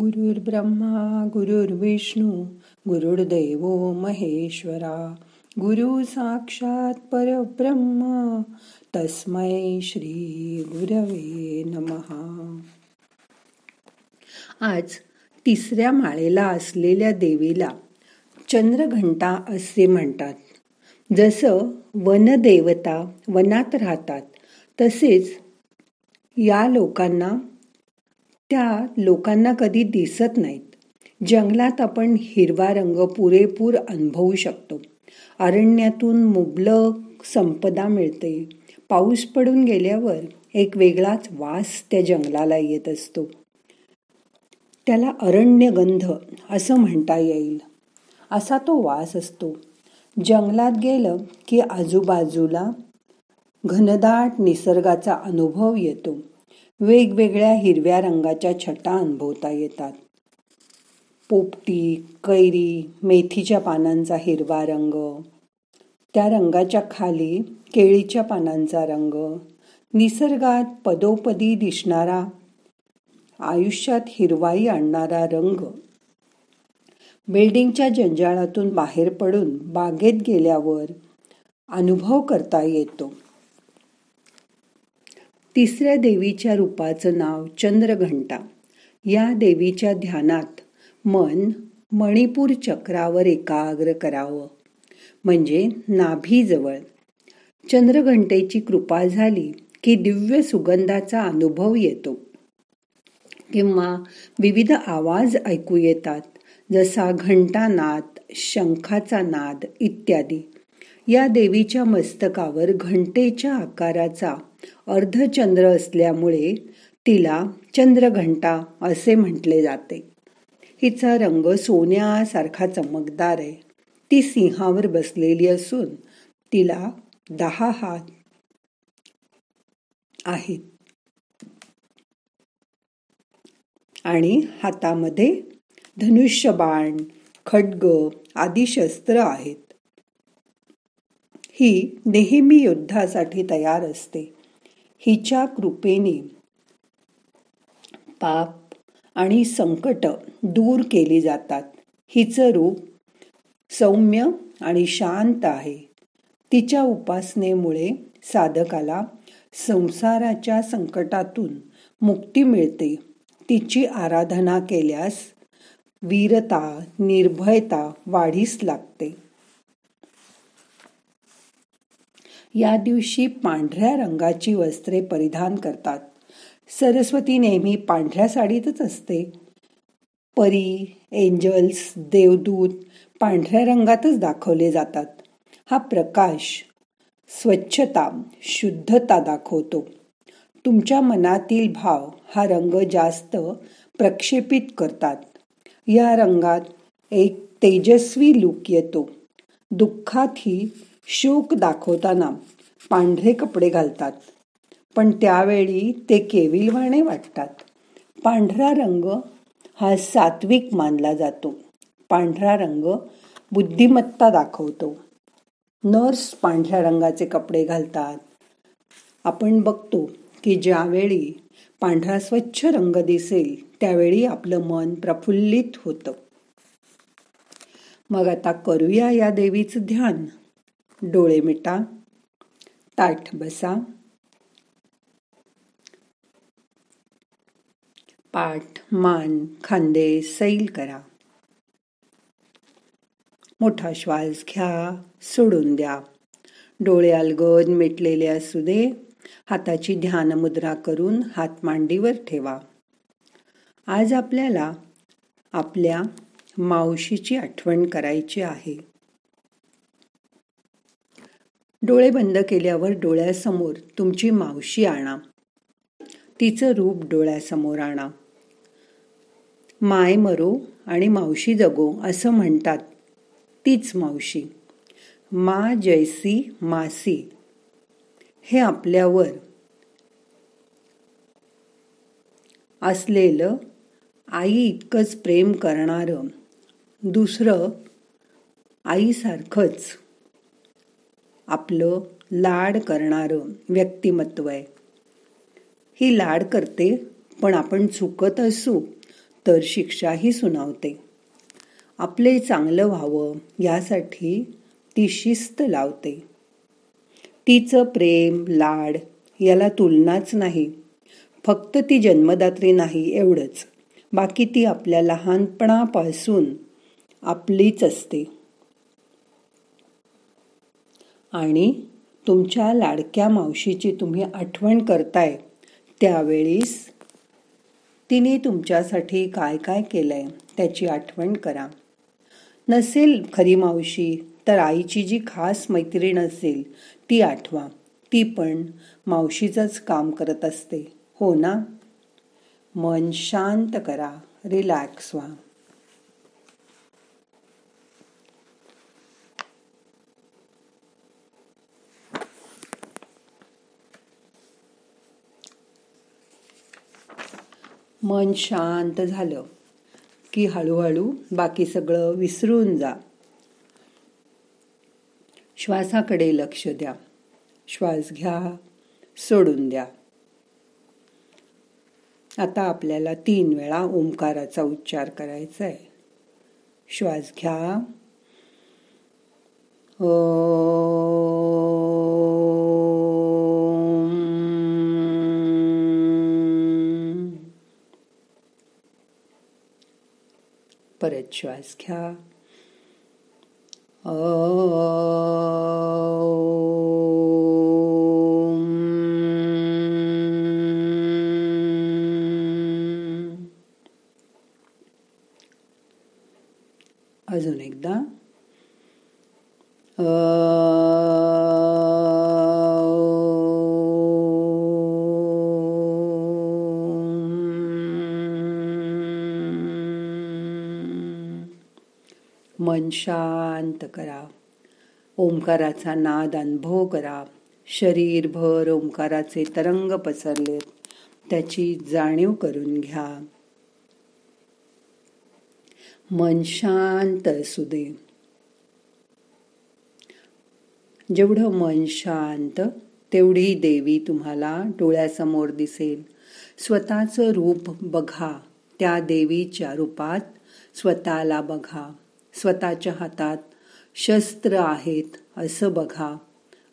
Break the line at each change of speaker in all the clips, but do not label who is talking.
गुरुर्ब्रह्मा गुरुर्विष्णू गुरुर्देव महेश्वरा गुरु साक्षात परब्रह्म तस्मै श्री गुरवे नमहा आज तिसऱ्या माळेला असलेल्या देवीला चंद्रघंटा असे म्हणतात. जसं वनदेवता वनात राहतात तसेच या लोकांना त्या लोकांना कधी दिसत नाहीत. जंगलात आपण हिरवा रंग पुरेपूर अनुभवू शकतो. अरण्यातून मुबलक संपदा मिळते. पाऊस पडून गेल्यावर एक वेगळाच वास त्या जंगलाला येत असतो. त्याला अरण्यगंध असं म्हणता येईल. असा तो वास असतो. जंगलात गेलं की आजूबाजूला घनदाट निसर्गाचा अनुभव येतो. वेगवेगळ्या हिरव्या रंगाच्या छटा अनुभवता येतात. पोपटी कैरी मेथीच्या पानांचा हिरवा रंग. त्या रंगाच्या खाली केळीच्या पानांचा रंग. निसर्गात पदोपदी दिसणारा आयुष्यात हिरवाई आणणारा रंग. बिल्डिंगच्या जंजाळातून बाहेर पडून बागेत गेल्यावर अनुभव करता येतो. तिसऱ्या देवीच्या रूपाचं नाव चंद्रघंटा. या देवीच्या ध्यानात मन मणिपूर चक्रावर एकाग्र करावं. म्हणजे नाभीजवळ. चंद्रघंटेची कृपा झाली की दिव्य सुगंधाचा अनुभव येतो. किंवा विविध आवाज ऐकू येतात जसा घंटा नाद शंखाचा नाद इत्यादी. या देवीच्या मस्तकावर घंटेच्या आकाराचा अर्धचंद्र असल्यामुळे तिला चंद्रघंटा असे म्हटले जाते. हिचा रंग सोन्यासारखा चमकदार आहे. ती सिंहावर बसलेली असून तिला दहा हात आहेत. आणि हातामध्ये धनुष्यबाण खड्ग आदी शस्त्र आहेत. ही नेहमी युद्धासाठी तयार असते. हिच्या कृपेने पाप आणि संकट दूर केली जातात. हिचं रूप सौम्य आणि शांत आहे. तिच्या उपासनेमुळे साधकाला संसाराच्या संकटातून मुक्ती मिळते. तिची आराधना केल्यास वीरता निर्भयता वाढीस लागते. या दिवशी पांढऱ्या रंगाची वस्त्रे परिधान करतात. सरस्वती नेहमी पांढऱ्या साडीतच असते. परी एंजल्स देवदूत पांढऱ्या रंगातच दाखवले जातात. हा प्रकाश स्वच्छता शुद्धता दाखवतो. तुमच्या मनातील भाव हा रंग जास्त प्रक्षेपित करतात. या रंगात एक तेजस्वी लूक येतो. दुःखातही शोक दाखवताना पांढरे कपडे घालतात. पण त्यावेळी ते केविलवाणे वाटतात. पांढरा रंग हा सात्विक मानला जातो. पांढरा रंग बुद्धिमत्ता दाखवतो. नर्स पांढऱ्या रंगाचे कपडे घालतात. आपण बघतो की ज्यावेळी पांढरा स्वच्छ रंग दिसेल त्यावेळी आपलं मन प्रफुल्लित होतं. मग आता करूया या देवीचं ध्यान. डोळे मिटा ताठ बसा पाठ मान खांदे सैल करा. मोठा श्वास घ्या सोडून द्या. डोळे अलगद मिटलेले असू दे. हाताची ध्यान मुद्रा करून हात मांडीवर ठेवा. आज आपल्याला आपल्या मावशीची आठवण करायची आहे. डोळे बंद केल्यावर डोळ्यासमोर तुमची मावशी आणा. तिचं रूप डोळ्यासमोर आणा. माय मरो आणि मावशी जगो असं म्हणतात. तीच मावशी. मा जैसी मासी. हे आपल्यावर असलेलं आई इतकंच प्रेम करणारं दुसरं आईसारखंच आपलं लाड करणारं व्यक्तिमत्व आहे. ही लाड करते पण आपण चुकत असू तर शिक्षाही सुनावते. आपले चांगलं व्हावं यासाठी ती शिस्त लावते. तिचं प्रेम लाड याला तुलनाच नाही. फक्त ती जन्मदात्री नाही एवढंच. बाकी ती आपल्या लहानपणापासून आपलीच असते. आणि तुमच्या लाडक्या मावशीची तुम्ही आठवण करताय त्यावेळीस तिने तुमच्यासाठी काय काय केलंय त्याची आठवण करा. नसेल खरी मावशी तर आईची जी खास मैत्रीण असेल ती आठवा. ती पण मावशीचंच काम करत असते. हो ना? मन शांत करा. रिलॅक्स व्हा. मन शांत झालं की हळूहळू बाकी सगळं विसरून जा. श्वासाकडे लक्ष द्या. श्वास घ्या सोडून द्या. आता आपल्याला तीन वेळा ओंकाराचा उच्चार करायचा आहे श्वास घ्या. परत श्वास घ्या अजून एकदा। मन शांत करा. ओंकाराचा नाद अनुभव करा. शरीरभर ओंकाराचे तरंग पसरलेत. त्याची जाणीव करून घ्या. मन शांत असू दे. जेवढं मन शांत तेवढी देवी तुम्हाला डोळ्यासमोर दिसेल. स्वतःचं रूप बघा. त्या देवीच्या रूपात स्वतःला बघा. स्वतःच्या हातात शस्त्र आहेत असं बघा.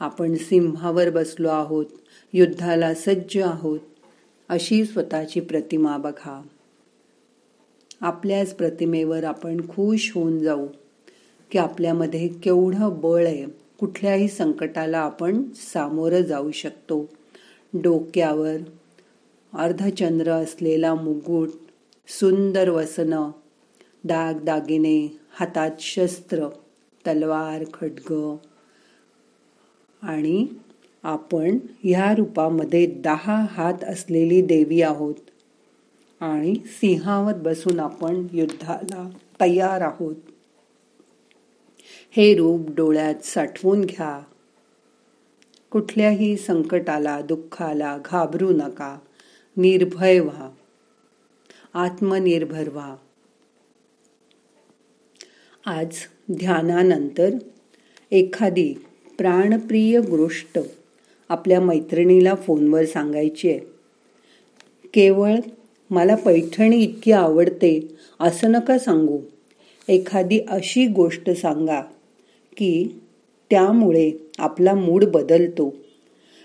आपण सिंहावर बसलो आहोत युद्धाला सज्ज आहोत अशी स्वतःची प्रतिमा बघा. आपल्याच प्रतिमेवर आपण खुश होऊन जाऊ की आपल्यामध्ये केवढं बळ आहे कुठल्याही संकटाला आपण सामोरं जाऊ शकतो. डोक्यावर अर्धचंद्र असलेला मुकुट सुंदर वसनं दाग दागिने हातात शस्त्र तलवार खड्ग आणि आपण ह्या रूपामध्ये दहा हात असलेली देवी आहोत आणि सिंहावर बसून आपण युद्धाला तयार आहोत. हे रूप डोळ्यात साठवून घ्या. कुठल्याही संकटाला दुःखाला घाबरू नका. निर्भय व्हा. आत्मनिर्भर व्हा. आज ध्यानानंतर एखादी प्राणप्रिय गोष्ट आपल्या मैत्रिणीला फोनवर सांगायची आहे. केवळ मला पैठणी इतकी आवडते असं नका सांगू. एखादी अशी गोष्ट सांगा की त्यामुळे आपला मूड बदलतो.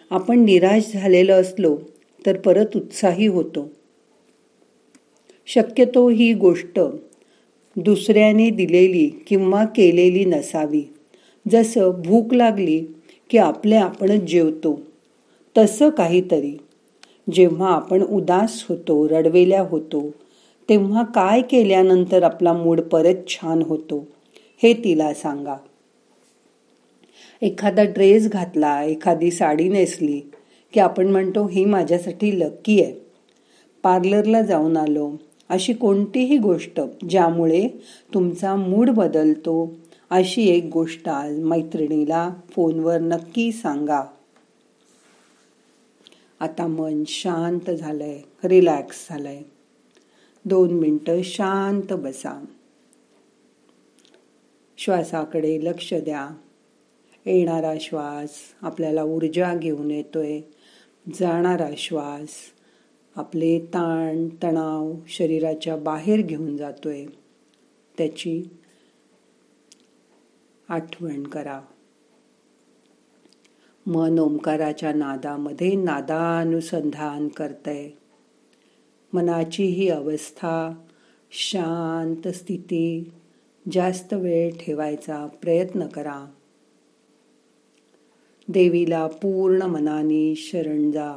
आपण निराश झालेलं असलो तर परत उत्साही होतो. शक्यतो ही गोष्ट दुसऱ्याने दिलेली किंवा केलेली नसावी. जसं भूक लागली की आपले आपणच जेवतो तसं काहीतरी. जेव्हा आपण उदास होतो रडवेल्या होतो तेव्हा काय केल्यानंतर आपला मूड परत छान होतो हे तिला सांगा. एखादा ड्रेस घातला एखादी साडी नेसली की आपण म्हणतो ही माझ्यासाठी लक्की आहे. पार्लरला जाऊन आलो. अशी कोणतीही गोष्ट ज्यामुळे तुमचा मूड बदलतो अशी एक गोष्ट आज मैत्रिणीला फोनवर नक्की सांगा. आता मन शांत झालंय रिलॅक्स झालंय. दोन मिनटं शांत बसा. श्वासाकडे लक्ष द्या. येणारा श्वास आपल्याला ऊर्जा घेऊन येतोय. जाणारा श्वास आपले ताण तणाव शरीराच्या बाहेर घेऊन जातोय. त्याची आठवण करा. मन ओंकाराच्या नादामध्ये नादानुसंधान करतय. मनाची ही अवस्था शांत स्थिती जास्त वेळ ठेवायचा प्रयत्न करा. देवीला पूर्ण मनाने शरण जा.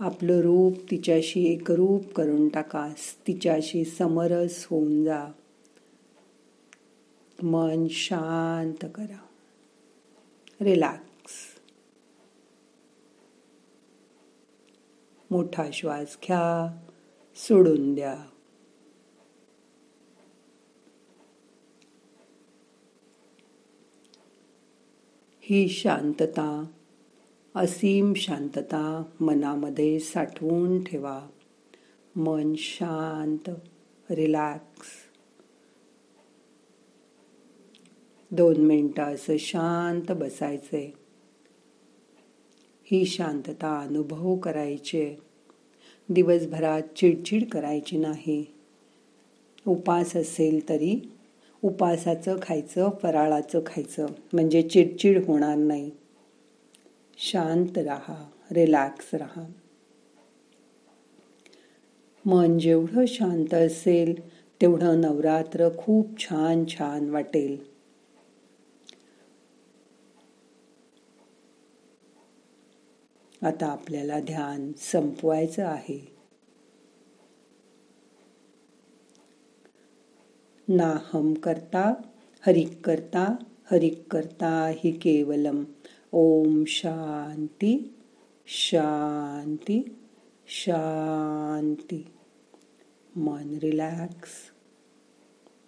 आपलं रूप तिच्याशी एकरूप करून टाका तिच्याशी समरस होऊन जा. मन शांत करा. रिलॅक्स. मोठा श्वास घ्या सोडून द्या. ही शांतता असीम शांतता मनामध्ये साठवून ठेवा. मन शांत रिलॅक्स दोन मिनटं असं शांत बसायचे ही शांतता अनुभव करायचे. दिवसभरात चिडचिड करायची नाही. उपास असेल तरी उपासाचं खायचं फराळाचं खायचं म्हणजे चिडचिड होणार नाही. शांत राहा रिलॅक्स राहा. मन जेवढं शांत असेल तेवढं नवरात्र खूप छान छान वाटेल. आता आपल्याला ध्यान संपवायचं आहे. नाहम करता हरिक करता हरिक करता हि केवलम. ओम शांती शांती शांती. मन रिलॅक्स